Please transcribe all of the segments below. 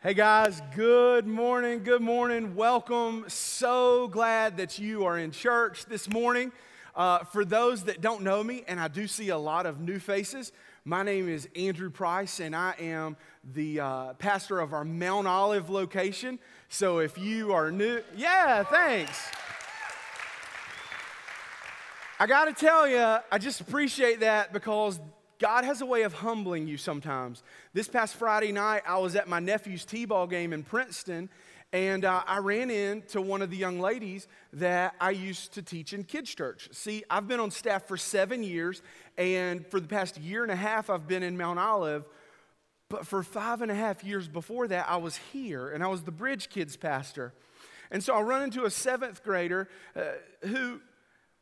Hey guys, good morning, good morning, welcome. So glad that you are in church this morning. Uh, for those that don't know me, and I do see a lot of new faces, my name is Andrew Price, and I am the uh, pastor of our Mount Olive location. So if you are new, yeah, thanks. I gotta tell you, I just appreciate that because God has a way of humbling you sometimes. This past Friday night, I was at my nephew's T ball game in Princeton, and uh, I ran into one of the young ladies that I used to teach in kids' church. See, I've been on staff for seven years, and for the past year and a half, I've been in Mount Olive. But for five and a half years before that, I was here, and I was the Bridge Kids pastor. And so I run into a seventh grader uh, who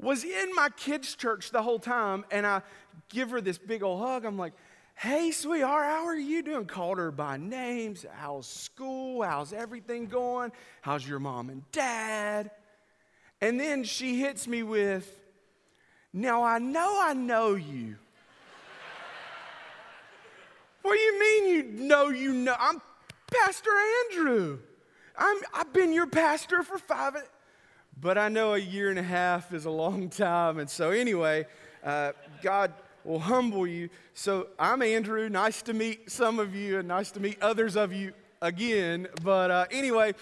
was in my kids' church the whole time, and I give her this big old hug. I'm like, hey, sweetheart, how are you doing? Called her by names. How's school? How's everything going? How's your mom and dad? And then she hits me with, now I know I know you. what do you mean you know you know? I'm Pastor Andrew. I'm, I've been your pastor for five but I know a year and a half is a long time. And so, anyway, uh, God will humble you. So, I'm Andrew. Nice to meet some of you and nice to meet others of you again. But uh, anyway,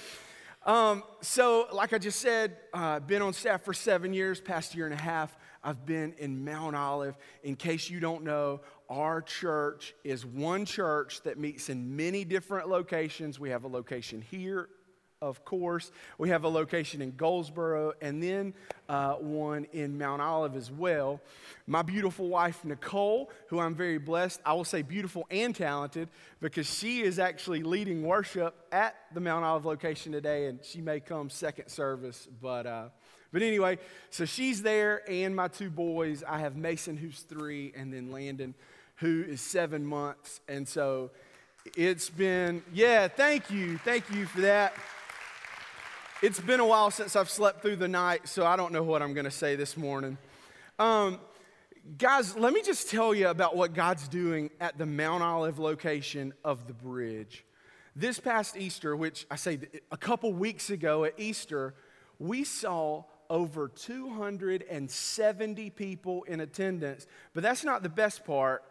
um, so like I just said, uh, been on staff for seven years, past year and a half. I've been in Mount Olive. In case you don't know, our church is one church that meets in many different locations. We have a location here of course. We have a location in Goldsboro and then uh, one in Mount Olive as well. My beautiful wife, Nicole, who I'm very blessed, I will say beautiful and talented because she is actually leading worship at the Mount Olive location today, and she may come second service, but. Uh, but anyway, so she's there, and my two boys. I have Mason, who's three, and then Landon, who is seven months. And so it's been, yeah, thank you. Thank you for that. It's been a while since I've slept through the night, so I don't know what I'm going to say this morning. Um, guys, let me just tell you about what God's doing at the Mount Olive location of the bridge. This past Easter, which I say a couple weeks ago at Easter, we saw over 270 people in attendance. But that's not the best part.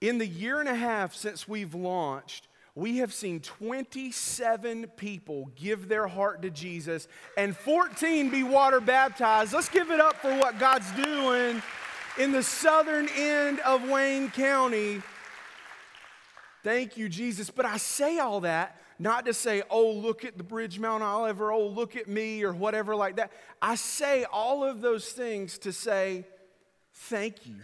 In the year and a half since we've launched, we have seen 27 people give their heart to Jesus and 14 be water baptized. Let's give it up for what God's doing in the southern end of Wayne County. Thank you, Jesus. But I say all that not to say, oh, look at the bridge, Mount Olive, or oh, look at me, or whatever like that. I say all of those things to say, thank you.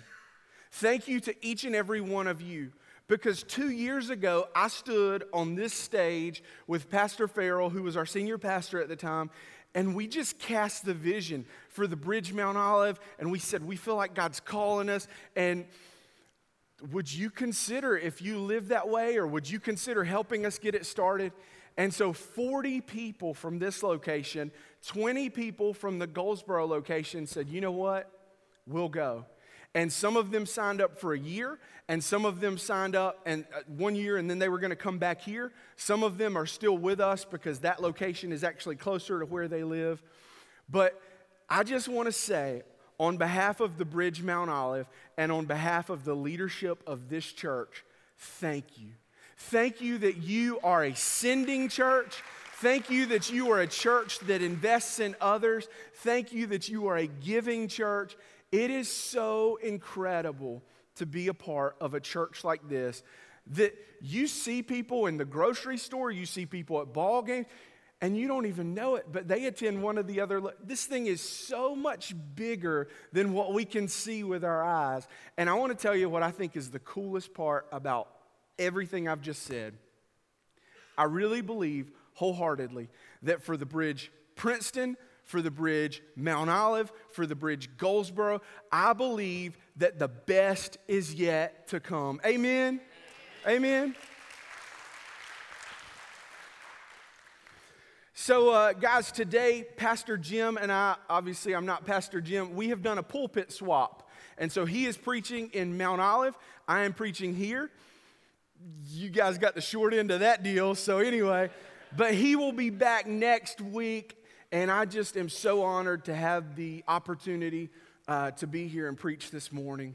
Thank you to each and every one of you because two years ago, I stood on this stage with Pastor Farrell, who was our senior pastor at the time, and we just cast the vision for the Bridge Mount Olive, and we said, We feel like God's calling us. And would you consider, if you live that way, or would you consider helping us get it started? And so 40 people from this location, 20 people from the Goldsboro location said, You know what? We'll go. And some of them signed up for a year, and some of them signed up and uh, one year and then they were going to come back here. Some of them are still with us because that location is actually closer to where they live. But I just want to say, on behalf of the Bridge Mount Olive and on behalf of the leadership of this church, thank you. Thank you that you are a sending church. Thank you that you are a church that invests in others. Thank you that you are a giving church. It is so incredible to be a part of a church like this that you see people in the grocery store, you see people at ball games, and you don't even know it, but they attend one of the other. This thing is so much bigger than what we can see with our eyes. And I want to tell you what I think is the coolest part about everything I've just said. I really believe wholeheartedly that for the bridge Princeton, for the bridge Mount Olive, for the bridge Goldsboro. I believe that the best is yet to come. Amen? Amen. So, uh, guys, today, Pastor Jim and I, obviously, I'm not Pastor Jim, we have done a pulpit swap. And so he is preaching in Mount Olive, I am preaching here. you guys got the short end of that deal. So, anyway, but he will be back next week. And I just am so honored to have the opportunity uh, to be here and preach this morning.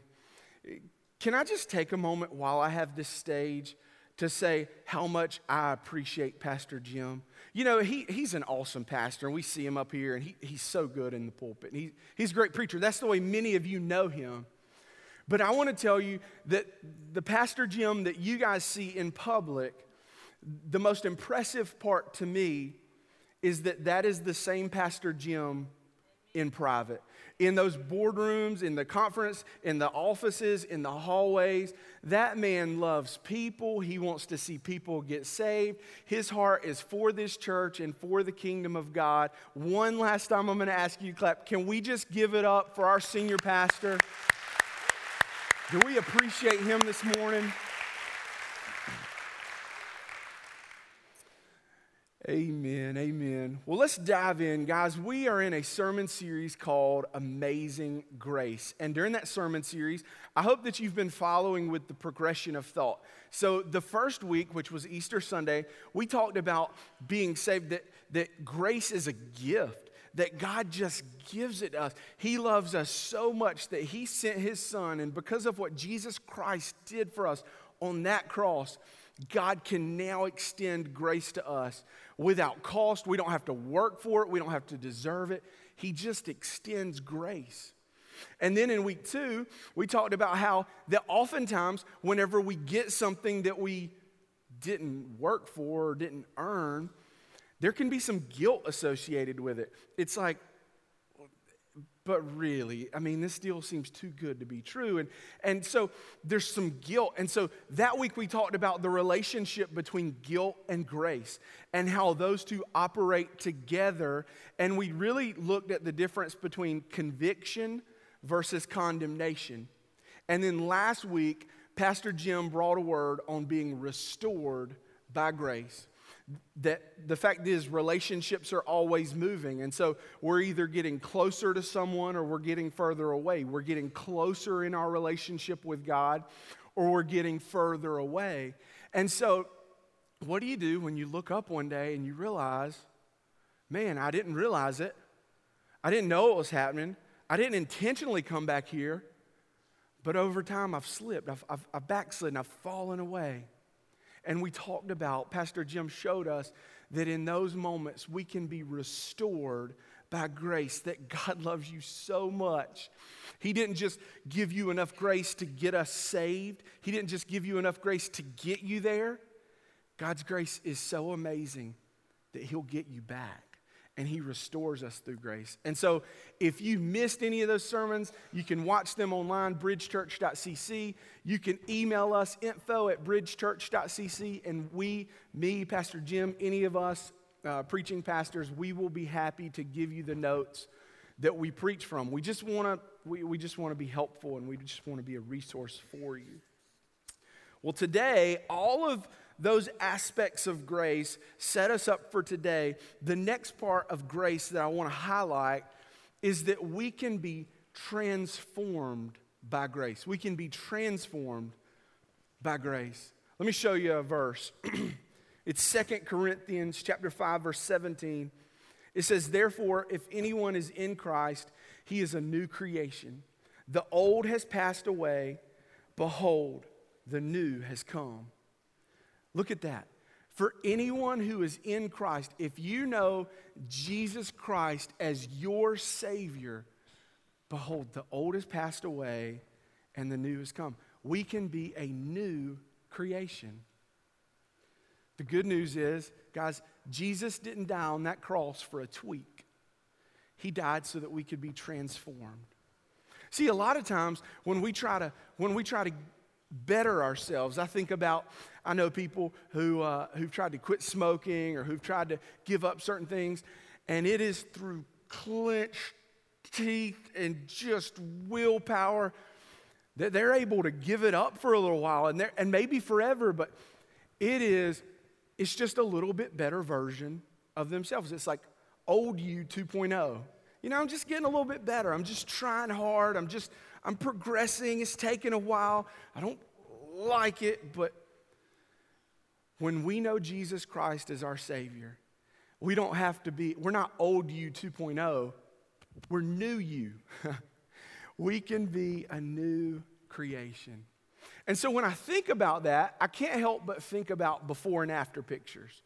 Can I just take a moment while I have this stage to say how much I appreciate Pastor Jim? You know, he, he's an awesome pastor, and we see him up here, and he, he's so good in the pulpit. He, he's a great preacher. That's the way many of you know him. But I want to tell you that the Pastor Jim that you guys see in public, the most impressive part to me is that that is the same Pastor Jim in private. In those boardrooms, in the conference, in the offices, in the hallways, that man loves people. He wants to see people get saved. His heart is for this church and for the kingdom of God. One last time, I'm going to ask you clap. Can we just give it up for our senior pastor? Do we appreciate him this morning? Amen, amen. Well, let's dive in, guys. We are in a sermon series called Amazing Grace. And during that sermon series, I hope that you've been following with the progression of thought. So, the first week, which was Easter Sunday, we talked about being saved, that, that grace is a gift that God just gives it to us. He loves us so much that He sent His Son, and because of what Jesus Christ did for us on that cross, God can now extend grace to us without cost. We don't have to work for it, we don't have to deserve it. He just extends grace. And then in week two, we talked about how that oftentimes, whenever we get something that we didn't work for or didn't earn, there can be some guilt associated with it. It's like, but really, I mean, this deal seems too good to be true. And, and so there's some guilt. And so that week we talked about the relationship between guilt and grace and how those two operate together. And we really looked at the difference between conviction versus condemnation. And then last week, Pastor Jim brought a word on being restored by grace that the fact is relationships are always moving. And so we're either getting closer to someone or we're getting further away. We're getting closer in our relationship with god or we're getting further away. And so what do you do when you look up one day and you realize man i didn't realize it. I didn't know it was happening. I didn't intentionally come back here. But over time i've slipped. I've, I've, I've backslidden. I've fallen away and we talked about, Pastor Jim showed us that in those moments we can be restored by grace, that God loves you so much. He didn't just give you enough grace to get us saved, He didn't just give you enough grace to get you there. God's grace is so amazing that He'll get you back and he restores us through grace. And so, if you missed any of those sermons, you can watch them online, bridgechurch.cc. You can email us, info at bridgechurch.cc. And we, me, Pastor Jim, any of us uh, preaching pastors, we will be happy to give you the notes that we preach from. We just want to we, we just want to be helpful and we just want to be a resource for you. Well, today, all of those aspects of grace set us up for today. The next part of grace that I want to highlight is that we can be transformed by grace. We can be transformed by grace. Let me show you a verse. it's Second Corinthians chapter 5 verse 17. It says, "Therefore, if anyone is in Christ, he is a new creation. The old has passed away; behold, the new has come." Look at that. For anyone who is in Christ, if you know Jesus Christ as your Savior, behold, the old has passed away and the new has come. We can be a new creation. The good news is, guys, Jesus didn't die on that cross for a tweak. He died so that we could be transformed. See, a lot of times when we try to when we try to better ourselves, I think about I know people who, uh, who've tried to quit smoking or who've tried to give up certain things, and it is through clenched teeth and just willpower that they're able to give it up for a little while and, and maybe forever, but it is, it's just a little bit better version of themselves. It's like old you 2.0. You know, I'm just getting a little bit better. I'm just trying hard. I'm just, I'm progressing. It's taking a while. I don't like it, but when we know Jesus Christ as our Savior, we don't have to be, we're not old you 2.0, we're new you. we can be a new creation. And so when I think about that, I can't help but think about before and after pictures.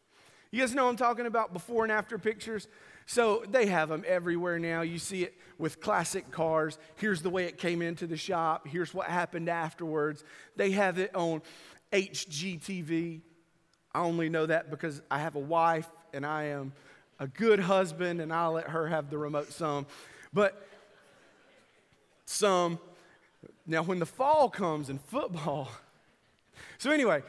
You guys know I'm talking about before and after pictures? So they have them everywhere now. You see it with classic cars. Here's the way it came into the shop. Here's what happened afterwards. They have it on HGTV. I only know that because I have a wife and I am a good husband and I'll let her have the remote some. But some now, when the fall comes in football, so anyway,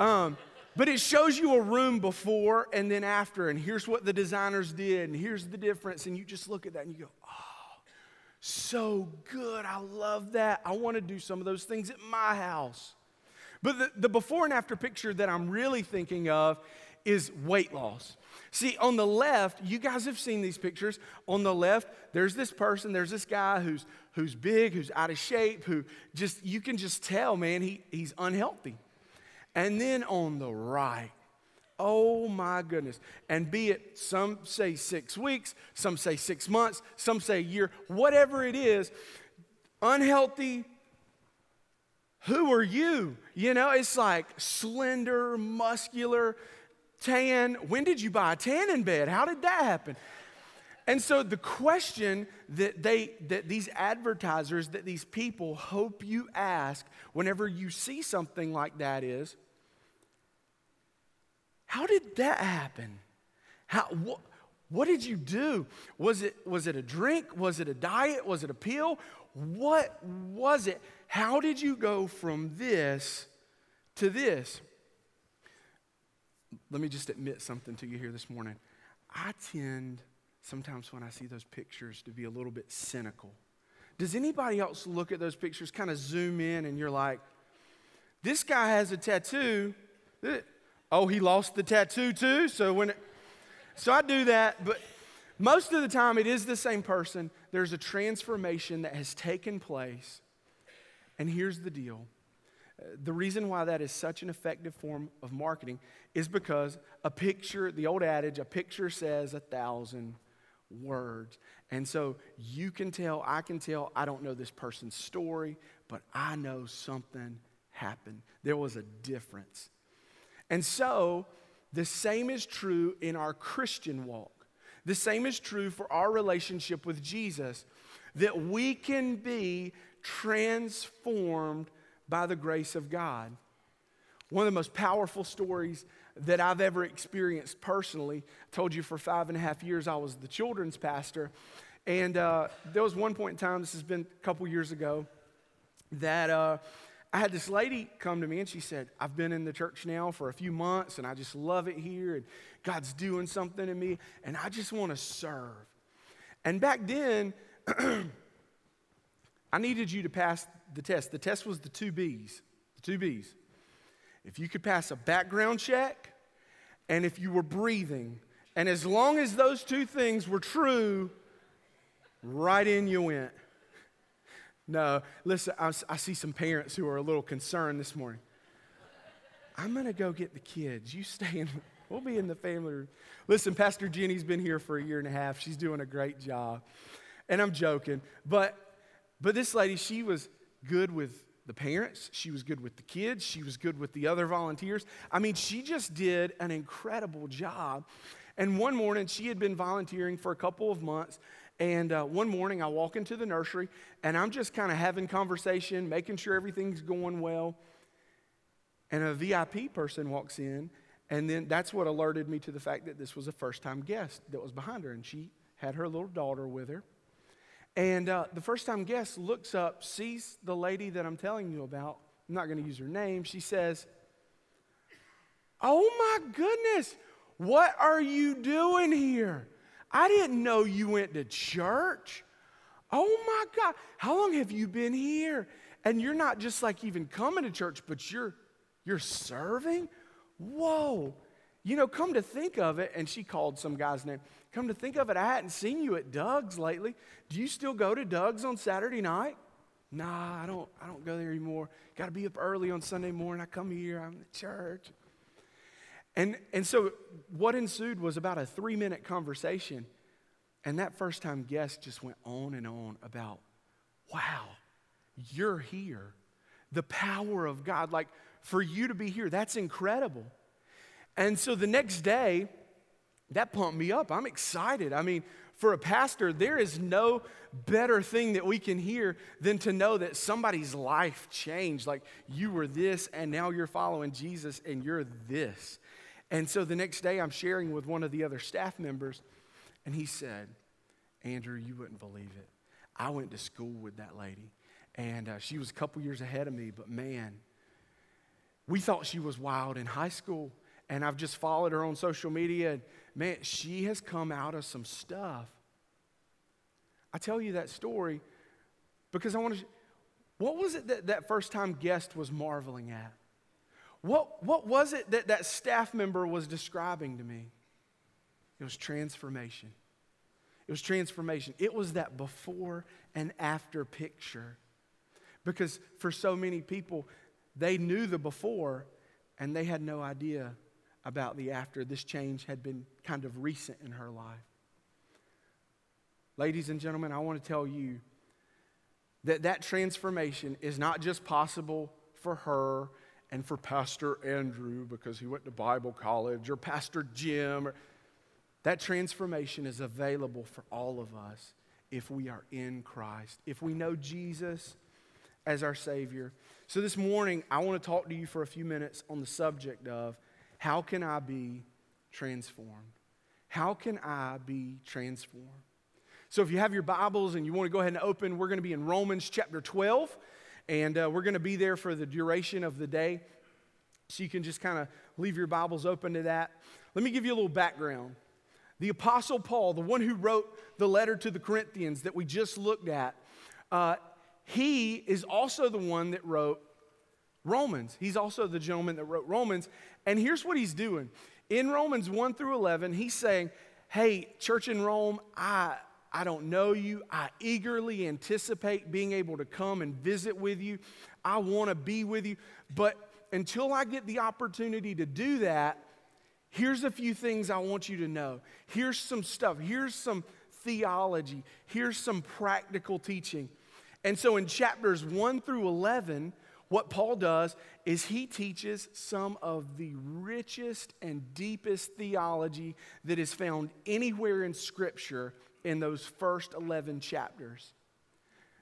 um, but it shows you a room before and then after, and here's what the designers did, and here's the difference, and you just look at that and you go, oh, so good. I love that. I want to do some of those things at my house. But the, the before and after picture that I'm really thinking of is weight loss. See, on the left, you guys have seen these pictures. On the left, there's this person, there's this guy who's, who's big, who's out of shape, who just, you can just tell, man, he, he's unhealthy. And then on the right, oh my goodness. And be it some say six weeks, some say six months, some say a year, whatever it is, unhealthy. Who are you? You know, it's like slender, muscular, tan. When did you buy a tanning bed? How did that happen? And so the question that they that these advertisers that these people hope you ask whenever you see something like that is how did that happen? How what, what did you do? Was it was it a drink? Was it a diet? Was it a pill? What was it? How did you go from this to this? let me just admit something to you here this morning. I tend sometimes when I see those pictures to be a little bit cynical. Does anybody else look at those pictures, kind of zoom in, and you're like, this guy has a tattoo. Oh, he lost the tattoo too? So when it, so I do that, but most of the time it is the same person. There's a transformation that has taken place. And here's the deal the reason why that is such an effective form of marketing is because a picture, the old adage, a picture says a thousand words. And so you can tell, I can tell, I don't know this person's story, but I know something happened. There was a difference. And so the same is true in our Christian walk. The same is true for our relationship with Jesus, that we can be transformed by the grace of God. One of the most powerful stories that I've ever experienced personally. I told you for five and a half years I was the children's pastor. And uh, there was one point in time, this has been a couple years ago, that uh, I had this lady come to me and she said, I've been in the church now for a few months and I just love it here and God's doing something in me and I just want to serve. And back then, I needed you to pass the test. The test was the two B's. The two B's. If you could pass a background check and if you were breathing, and as long as those two things were true, right in you went. No, listen, I, I see some parents who are a little concerned this morning. I'm going to go get the kids. You stay in, we'll be in the family room. Listen, Pastor Jenny's been here for a year and a half. She's doing a great job. And I'm joking, but but this lady, she was good with the parents, she was good with the kids, she was good with the other volunteers. I mean, she just did an incredible job. And one morning, she had been volunteering for a couple of months. And uh, one morning, I walk into the nursery and I'm just kind of having conversation, making sure everything's going well. And a VIP person walks in, and then that's what alerted me to the fact that this was a first time guest that was behind her. And she had her little daughter with her. And uh, the first time guest looks up, sees the lady that I'm telling you about. I'm not going to use her name. She says, Oh my goodness, what are you doing here? I didn't know you went to church. Oh my God, how long have you been here? And you're not just like even coming to church, but you're you're serving? Whoa. You know, come to think of it, and she called some guy's name. Come to think of it, I hadn't seen you at Doug's lately. Do you still go to Doug's on Saturday night? Nah, I don't, I don't go there anymore. Got to be up early on Sunday morning. I come here, I'm at church. And, and so what ensued was about a three minute conversation. And that first time guest just went on and on about, wow, you're here. The power of God. Like for you to be here, that's incredible. And so the next day, that pumped me up. I'm excited. I mean, for a pastor, there is no better thing that we can hear than to know that somebody's life changed. Like you were this, and now you're following Jesus, and you're this. And so the next day, I'm sharing with one of the other staff members, and he said, Andrew, you wouldn't believe it. I went to school with that lady, and uh, she was a couple years ahead of me, but man, we thought she was wild in high school. And I've just followed her on social media, and man, she has come out of some stuff. I tell you that story because I want to. What was it that that first time guest was marveling at? What, what was it that that staff member was describing to me? It was transformation. It was transformation. It was that before and after picture. Because for so many people, they knew the before and they had no idea about the after. This change had been kind of recent in her life. Ladies and gentlemen, I want to tell you that that transformation is not just possible for her and for Pastor Andrew because he went to Bible college or Pastor Jim. Or, that transformation is available for all of us if we are in Christ, if we know Jesus as our Savior. So this morning, I want to talk to you for a few minutes on the subject of how can I be transformed? How can I be transformed? So if you have your Bibles and you want to go ahead and open, we're going to be in Romans chapter 12. And uh, we're going to be there for the duration of the day. So you can just kind of leave your Bibles open to that. Let me give you a little background. The Apostle Paul, the one who wrote the letter to the Corinthians that we just looked at, uh, he is also the one that wrote Romans. He's also the gentleman that wrote Romans. And here's what he's doing in Romans 1 through 11, he's saying, Hey, church in Rome, I, I don't know you. I eagerly anticipate being able to come and visit with you. I want to be with you. But until I get the opportunity to do that, here's a few things I want you to know. Here's some stuff. Here's some theology. Here's some practical teaching. And so in chapters 1 through 11, what Paul does is he teaches some of the richest and deepest theology that is found anywhere in Scripture in those first 11 chapters.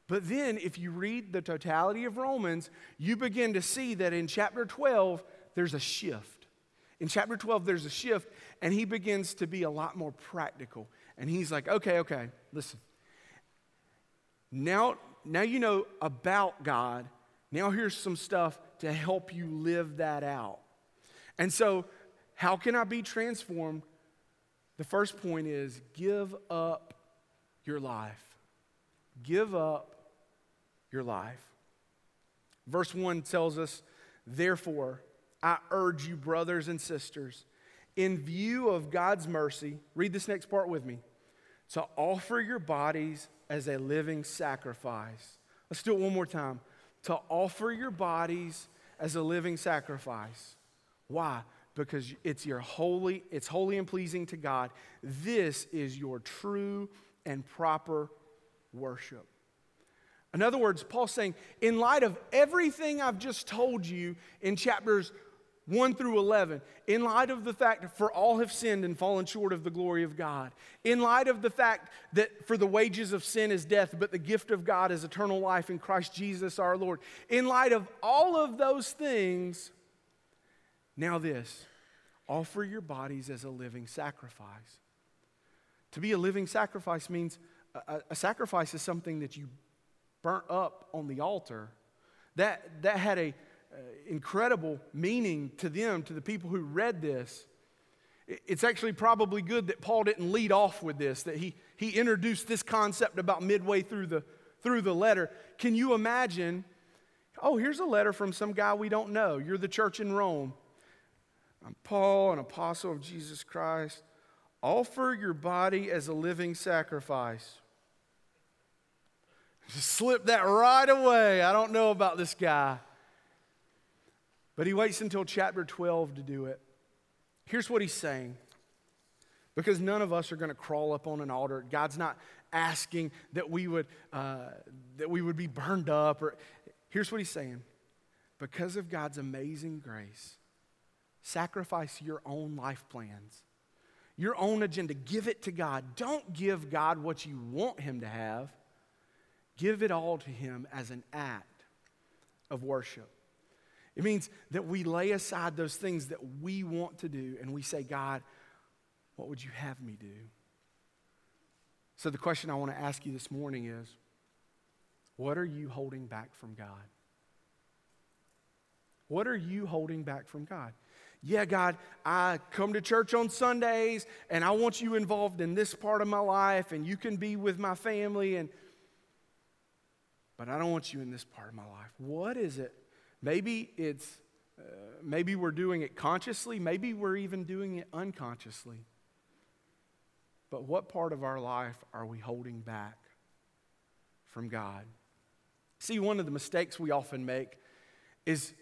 But then, if you read the totality of Romans, you begin to see that in chapter 12, there's a shift. In chapter 12, there's a shift, and he begins to be a lot more practical. And he's like, okay, okay, listen. Now, now you know about God. Now here's some stuff to help you live that out. And so, how can I be transformed? The first point is give up your life. Give up your life. Verse 1 tells us, Therefore, I urge you, brothers and sisters, in view of God's mercy, read this next part with me, to offer your bodies as a living sacrifice. Let's do it one more time. To offer your bodies as a living sacrifice. Why? because it's your holy, it's holy and pleasing to God. This is your true and proper worship. In other words, Paul's saying, in light of everything I've just told you in chapters 1 through 11, in light of the fact for all have sinned and fallen short of the glory of God, in light of the fact that for the wages of sin is death, but the gift of God is eternal life in Christ Jesus our Lord, in light of all of those things, now, this offer your bodies as a living sacrifice. To be a living sacrifice means a, a, sacrifice is something that you burnt up on the altar. That, that had a uh, incredible meaning to them, to the people who read this. It's actually probably good that Paul didn't lead off with this, that he, he introduced this concept about midway through the, through the letter. Can you imagine? Oh, here's a letter from some guy we don't know. You're the church in Rome. I'm Paul, an apostle of Jesus Christ. Offer your body as a living sacrifice. Just slip that right away. I don't know about this guy. But he waits until chapter 12 to do it. Here's what he's saying. Because none of us are going to crawl up on an altar. God's not asking that we would, uh, that we would be burned up. Or, here's what he's saying. Because of God's amazing grace, sacrifice your own life plans, your own agenda. Give it to God. Don't give God what you want Him to have. Give it all to Him as an act of worship. It means that we lay aside those things that we want to do and we say, God, what would you have me do? So, the question I want to ask you this morning is what are you holding back from God? What are you holding back from God? Yeah, God, I come to church on Sundays and I want you involved in this part of my life and you can be with my family and but I don't want you in this part of my life. What is it Maybe it's, uh, maybe we're doing it consciously, maybe we're even doing it unconsciously. But what part of our life are we holding back from God? See, one of the mistakes we often make is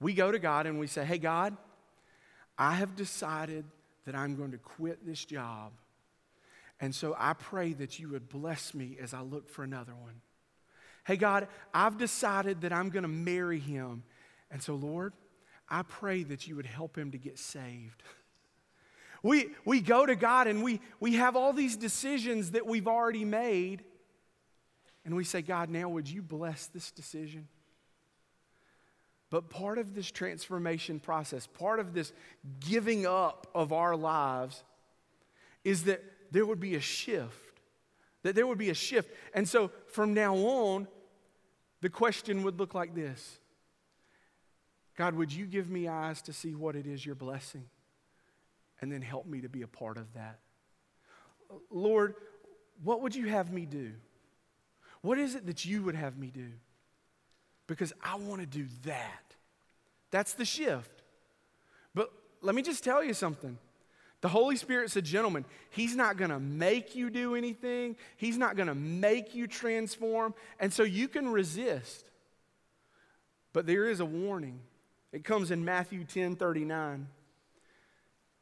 we go to God and we say, Hey, God, I have decided that I'm going to quit this job. And so I pray that you would bless me as I look for another one. Hey, God, I've decided that I'm going to marry him. And so, Lord, I pray that you would help him to get saved. We, we go to God and we, we have all these decisions that we've already made. And we say, God, now would you bless this decision? But part of this transformation process, part of this giving up of our lives, is that there would be a shift that there would be a shift. And so from now on, the question would look like this God, would you give me eyes to see what it is you're blessing? And then help me to be a part of that. Lord, what would you have me do? What is it that you would have me do? Because I want to do that. That's the shift. But let me just tell you something. The Holy Spirit's a gentleman. He's not going to make you do anything, He's not going to make you transform. And so you can resist. But there is a warning. It comes in Matthew 10 39.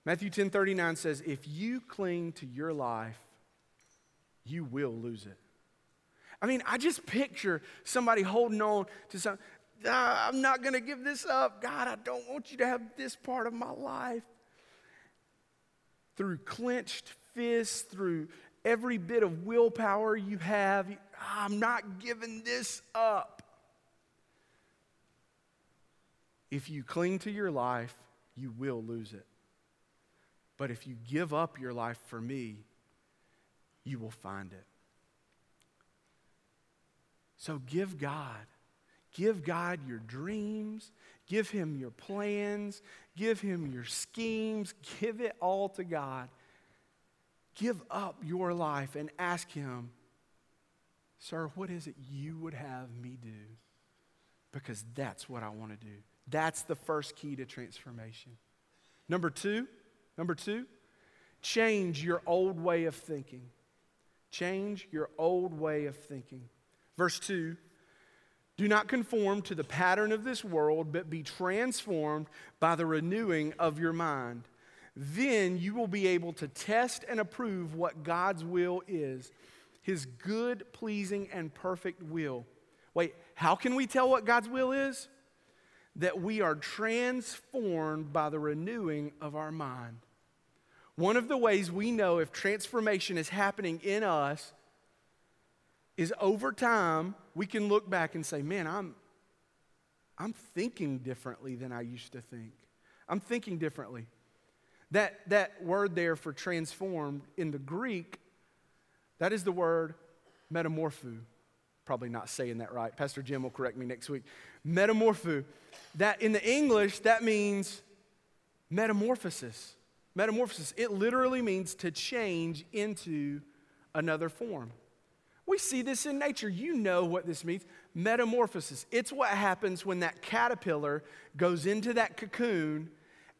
Matthew 10 39 says, If you cling to your life, you will lose it. I mean, I just picture somebody holding on to something. Ah, I'm not going to give this up. God, I don't want you to have this part of my life through clenched fists, through every bit of willpower you have. I'm not giving this up. If you cling to your life, you will lose it. But if you give up your life for me, you will find it. So give God. Give God your dreams. Give him your plans, give him your schemes, give it all to God. Give up your life and ask him, Sir, what is it you would have me do? Because that's what I want to do. That's the first key to transformation. Number two, number two, change your old way of thinking. Change your old way of thinking. Verse 2 do not conform to the pattern of this world, but be transformed by the renewing of your mind. Then you will be able to test and approve what God's will is his good, pleasing, and perfect will. Wait, how can we tell what God's will is? That we are transformed by the renewing of our mind. One of the ways we know if transformation is happening in us is over time, we can look back and say, man, I'm, I'm thinking differently than I used to think. I'm thinking differently. That, that word there for transformed in the Greek, that is the word metamorpho. Probably not saying that right. Pastor Jim will correct me next week. Metamorpho. That in the English, that means metamorphosis. Metamorphosis. It literally means to change into another form. We see this in nature. You know what this means metamorphosis. It's what happens when that caterpillar goes into that cocoon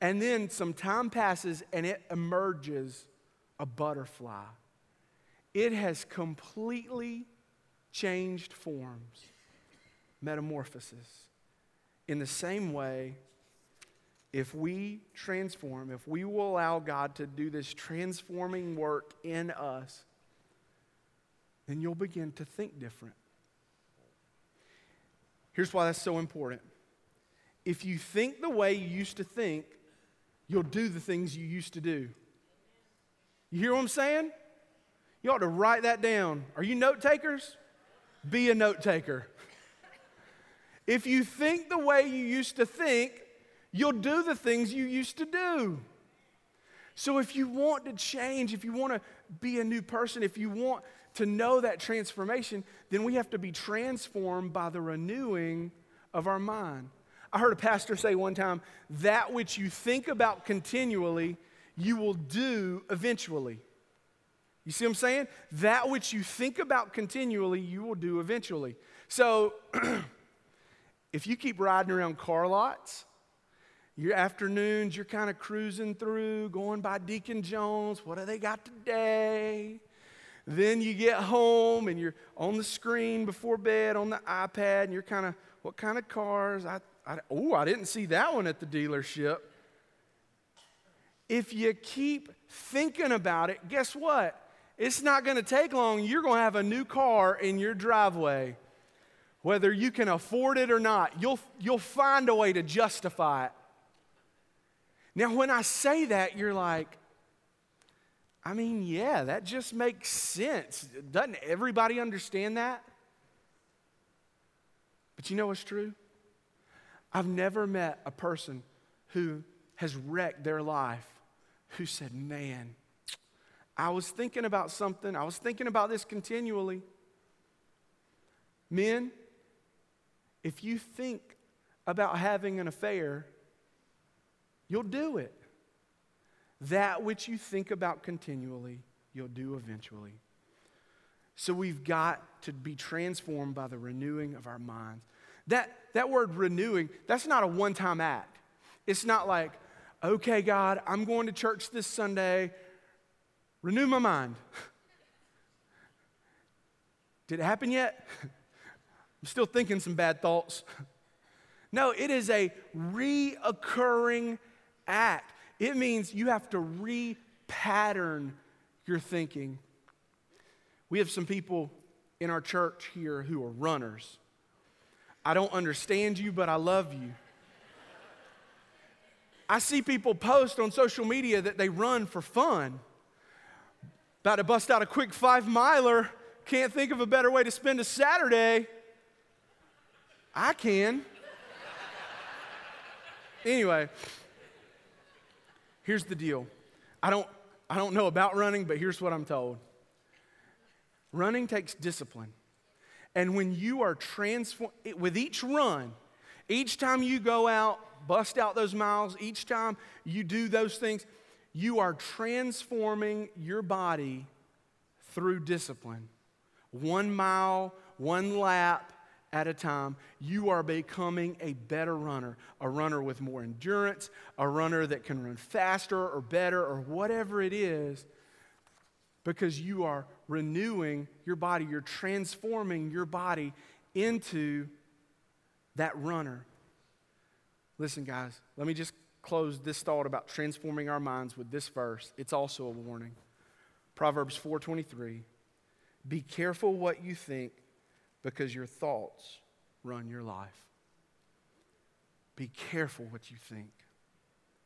and then some time passes and it emerges a butterfly. It has completely changed forms. Metamorphosis. In the same way, if we transform, if we will allow God to do this transforming work in us, then you'll begin to think different. Here's why that's so important. If you think the way you used to think, you'll do the things you used to do. You hear what I'm saying? You ought to write that down. Are you note takers? Be a note taker. if you think the way you used to think, you'll do the things you used to do. So if you want to change, if you want to be a new person, if you want to know that transformation, then we have to be transformed by the renewing of our mind. I heard a pastor say one time that which you think about continually, you will do eventually. You see what I'm saying? That which you think about continually, you will do eventually. So, if you keep riding around car lots, your afternoons, you're kind of cruising through, going by Deacon Jones. What do they got today? Then you get home and you're on the screen before bed on the iPad, and you're kind of, what kind of cars? I, I, oh, I didn't see that one at the dealership. If you keep thinking about it, guess what? It's not going to take long. You're going to have a new car in your driveway. Whether you can afford it or not, you'll, you'll find a way to justify it. Now, when I say that, you're like, I mean, yeah, that just makes sense. Doesn't everybody understand that? But you know what's true? I've never met a person who has wrecked their life who said, Man, I was thinking about something. I was thinking about this continually. Men, if you think about having an affair, you'll do it. That which you think about continually, you'll do eventually. So we've got to be transformed by the renewing of our minds. That, that word renewing, that's not a one time act. It's not like, okay, God, I'm going to church this Sunday, renew my mind. Did it happen yet? I'm still thinking some bad thoughts. No, it is a reoccurring act. It means you have to repattern your thinking. We have some people in our church here who are runners. I don't understand you, but I love you. I see people post on social media that they run for fun. About to bust out a quick five miler. Can't think of a better way to spend a Saturday. I can. anyway, Here's the deal I don't, I don't know about running, but here's what I'm told running takes discipline. And when you are transformed, with each run, each time you go out, bust out those miles, each time you do those things, you are transforming your body through discipline. One mile, one lap, at a time, you are becoming a better runner, a runner with more endurance, a runner that can run faster or better or whatever it is, because you are renewing your body. You're transforming your body into that runner. Listen, guys, let me just close this thought about transforming our minds with this verse. It's also a warning. Proverbs 4:23. Be careful what you think because your thoughts run your life. Be careful what you think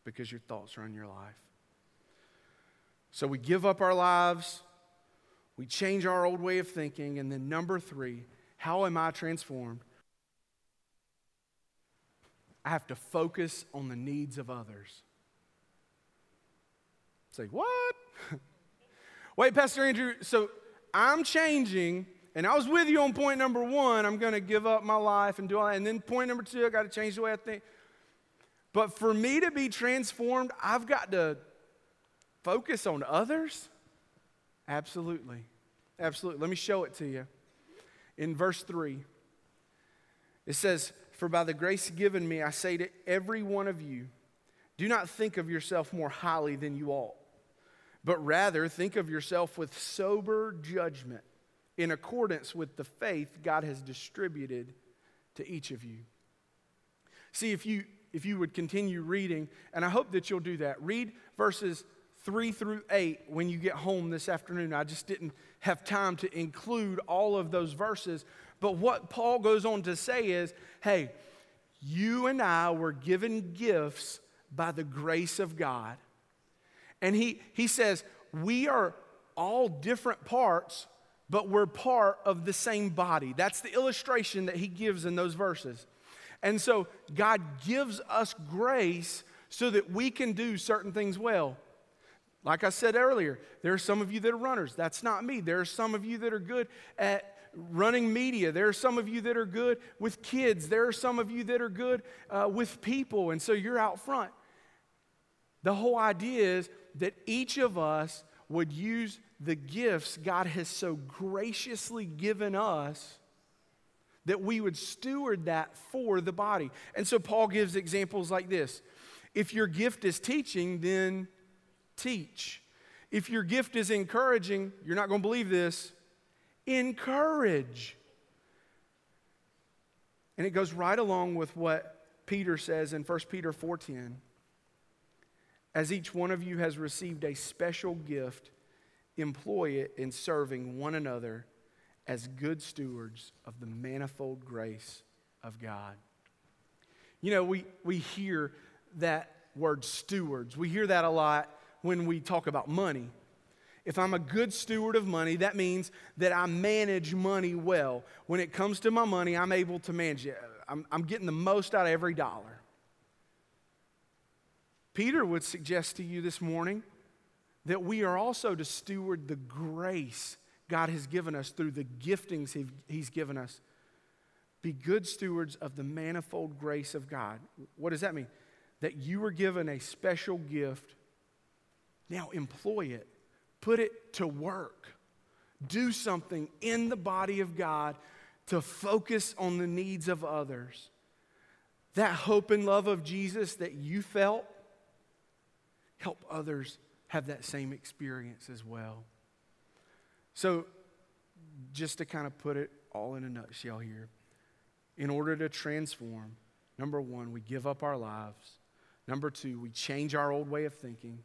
because your thoughts run your life. So we give up our lives, we change our old way of thinking, and then number three, how am I transformed? I have to focus on the needs of others. Say, what? Wait, Pastor Andrew, so I'm changing and I was with you on point number one. I'm going to give up my life and do all that. And then point number two, I got to change the way I think. But for me to be transformed, I've got to focus on others? Absolutely. Absolutely. Let me show it to you. In verse 3, it says, For by the grace given me, I say to every one of you, do not think of yourself more highly than you ought, but rather think of yourself with sober judgment in accordance with the faith God has distributed to each of you. See, if you if you would continue reading, and I hope that you'll do that. Read verses 3 through 8 when you get home this afternoon. I just didn't have time to include all of those verses. But what Paul goes on to say is hey, you and I were given gifts by the grace of God. And he, he says, we are all different parts, but we're part of the same body. That's the illustration that he gives in those verses. And so God gives us grace so that we can do certain things well. Like I said earlier, there are some of you that are runners. That's not me. There are some of you that are good at running media. There are some of you that are good with kids. There are some of you that are good uh, with people. And so you're out front. The whole idea is that each of us would use the gifts God has so graciously given us that we would steward that for the body. And so Paul gives examples like this If your gift is teaching, then teach. If your gift is encouraging, you're not going to believe this, encourage. And it goes right along with what Peter says in 1 Peter 4:10. As each one of you has received a special gift, employ it in serving one another as good stewards of the manifold grace of God. You know, we, we hear that word stewards. We hear that a lot when we talk about money. If I'm a good steward of money, that means that I manage money well. When it comes to my money, I'm able to manage it. I'm, I'm getting the most out of every dollar. Peter would suggest to you this morning that we are also to steward the grace God has given us through the giftings He's given us. Be good stewards of the manifold grace of God. What does that mean? That you were given a special gift. Now employ it, put it to work. Do something in the body of God to focus on the needs of others. That hope and love of Jesus that you felt, help others have that same experience as well. So, just to kind of put it all in a nutshell here, in order to transform, number one, we give up our lives. Number two, we change our old way of thinking.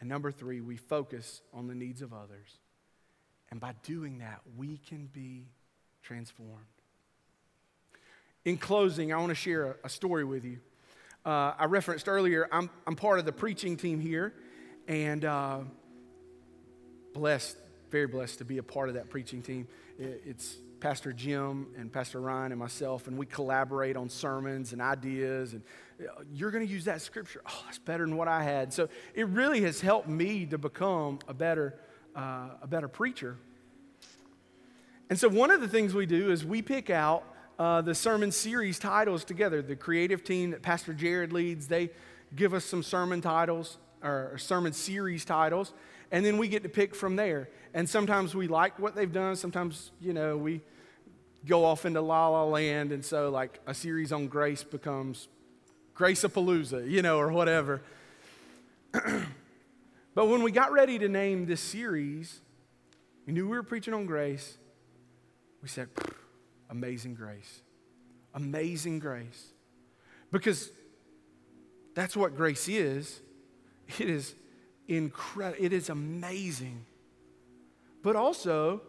And number three, we focus on the needs of others. And by doing that, we can be transformed. In closing, I want to share a, story with you. Uh, I referenced earlier, I'm, I'm part of the preaching team here, and uh, blessed very blessed to be a part of that preaching team. It's Pastor Jim and Pastor Ryan and myself, and we collaborate on sermons and ideas. And uh, you're going to use that scripture. Oh, that's better than what I had. So it really has helped me to become a better, uh, a better preacher. And so one of the things we do is we pick out uh, the sermon series titles together. The creative team that Pastor Jared leads, they give us some sermon titles or sermon series titles and then we get to pick from there. And sometimes we like what they've done, sometimes, you know, we go off into la la land, and so like a series on grace becomes Grace-a-Palooza, you know, or whatever. but when we got ready to name this series, we knew we were preaching on grace. We said, Amazing grace. Amazing grace. Because that's what grace is. It is incredible. It is amazing. But also,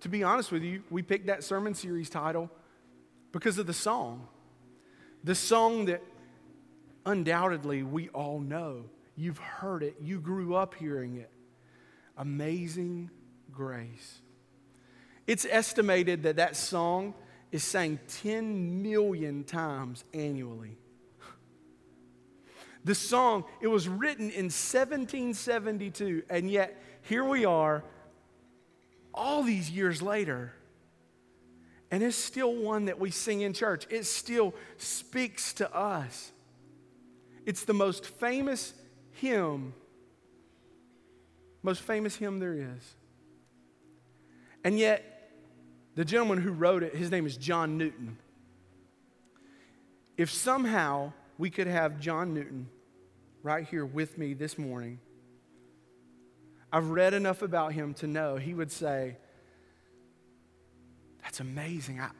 to be honest with you, we picked that sermon series title because of the song. The song that undoubtedly we all know. You've heard it, you grew up hearing it. Amazing Grace. It's estimated that that song is sang 10 million times annually. The song, it was written in 1772, and yet here we are all these years later. And it's still one that we sing in church. It still speaks to us. It's the most famous hymn, most famous hymn there is. And yet, the gentleman who wrote it, his name is John Newton. If somehow we could have John Newton right here with me this morning. I've read enough about him to know he would say, That's amazing. I,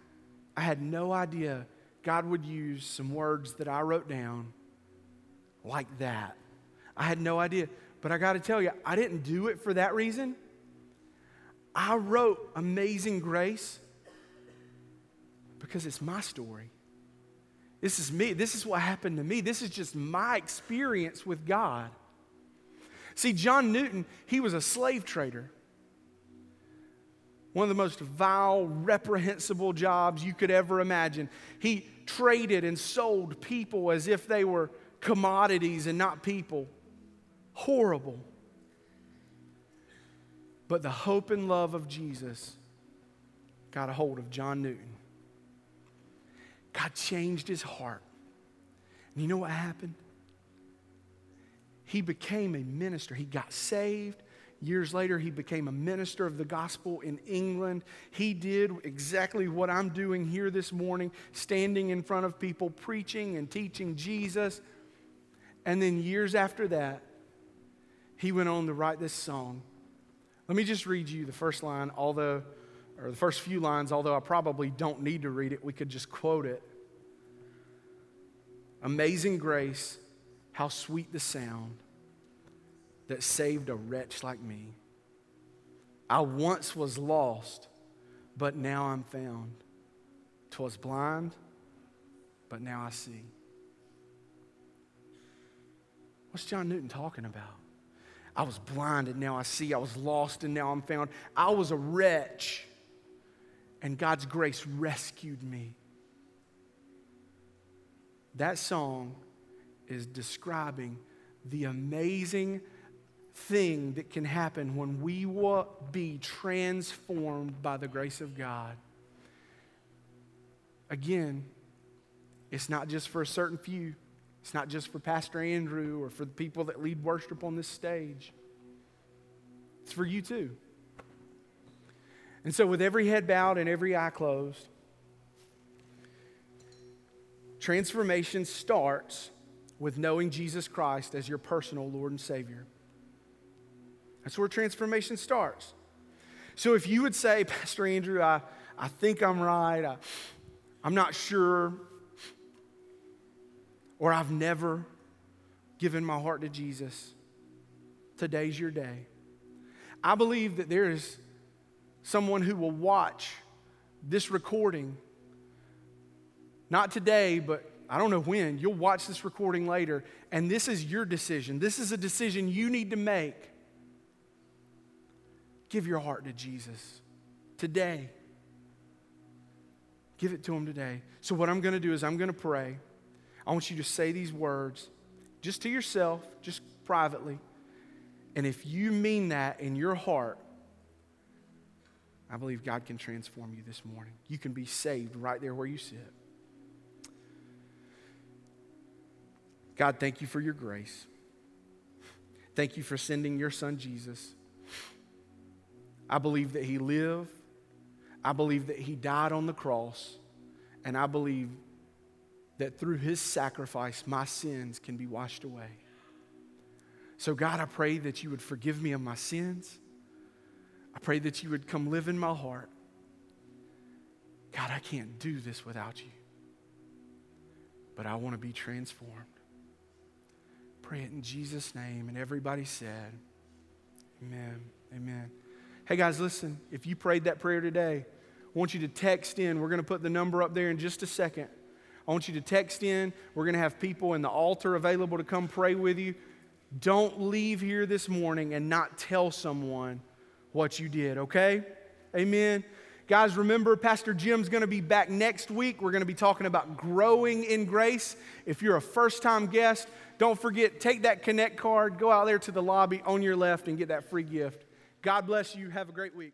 I had no idea God would use some words that I wrote down like that. I had no idea. But I got to tell you, I didn't do it for that reason. I wrote Amazing Grace because it's my story. This is me. This is what happened to me. This is just my experience with God. See, John Newton, he was a slave trader. One of the most vile, reprehensible jobs you could ever imagine. He traded and sold people as if they were commodities and not people. Horrible. But the hope and love of Jesus got a hold of John Newton. God changed his heart. And you know what happened? He became a minister. He got saved. Years later, he became a minister of the gospel in England. He did exactly what I'm doing here this morning, standing in front of people, preaching and teaching Jesus. And then years after that, he went on to write this song. Let me just read you the first line, although, or the first few lines, although I probably don't need to read it, we could just quote it. Amazing grace, how sweet the sound that saved a wretch like me. I once was lost, but now I'm found. Twas blind, but now I see. What's John Newton talking about? I was blind and now I see. I was lost and now I'm found. I was a wretch, and God's grace rescued me. That song is describing the amazing thing that can happen when we will be transformed by the grace of God. Again, it's not just for a certain few, it's not just for Pastor Andrew or for the people that lead worship on this stage, it's for you too. And so, with every head bowed and every eye closed, transformation starts with knowing Jesus Christ as your personal Lord and Savior. That's where transformation starts. So if you would say, Pastor Andrew, I, I think I'm right, I, I'm not sure, or I've never given my heart to Jesus, today's your day. I believe that there is someone who will watch this recording, not today, but I don't know when. You'll watch this recording later, and this is your decision. This is a decision you need to make Give your heart to Jesus today. Give it to Him today. So, what I'm going to do is I'm going to pray. I want you to say these words just to yourself, just privately. And if you mean that in your heart, I believe God can transform you this morning. You can be saved right there where you sit. God, thank you for your grace. Thank you for sending your son Jesus I believe that he lived. I believe that he died on the cross. And I believe that through his sacrifice, my sins can be washed away. So, God, I pray that you would forgive me of my sins. I pray that you would come live in my heart. God, I can't do this without you, but I want to be transformed. Pray it in Jesus' name. And everybody said, Amen. Amen. Hey guys, listen, if you prayed that prayer today, I want you to text in. We're going to put the number up there in just a second. I want you to text in. We're going to have people in the altar available to come pray with you. Don't leave here this morning and not tell someone what you did, okay? Amen. Guys, remember, Pastor Jim's going to be back next week. We're going to be talking about growing in grace. If you're a first time guest, don't forget, take that Connect card, go out there to the lobby on your left, and get that free gift. God bless you. Have a great week.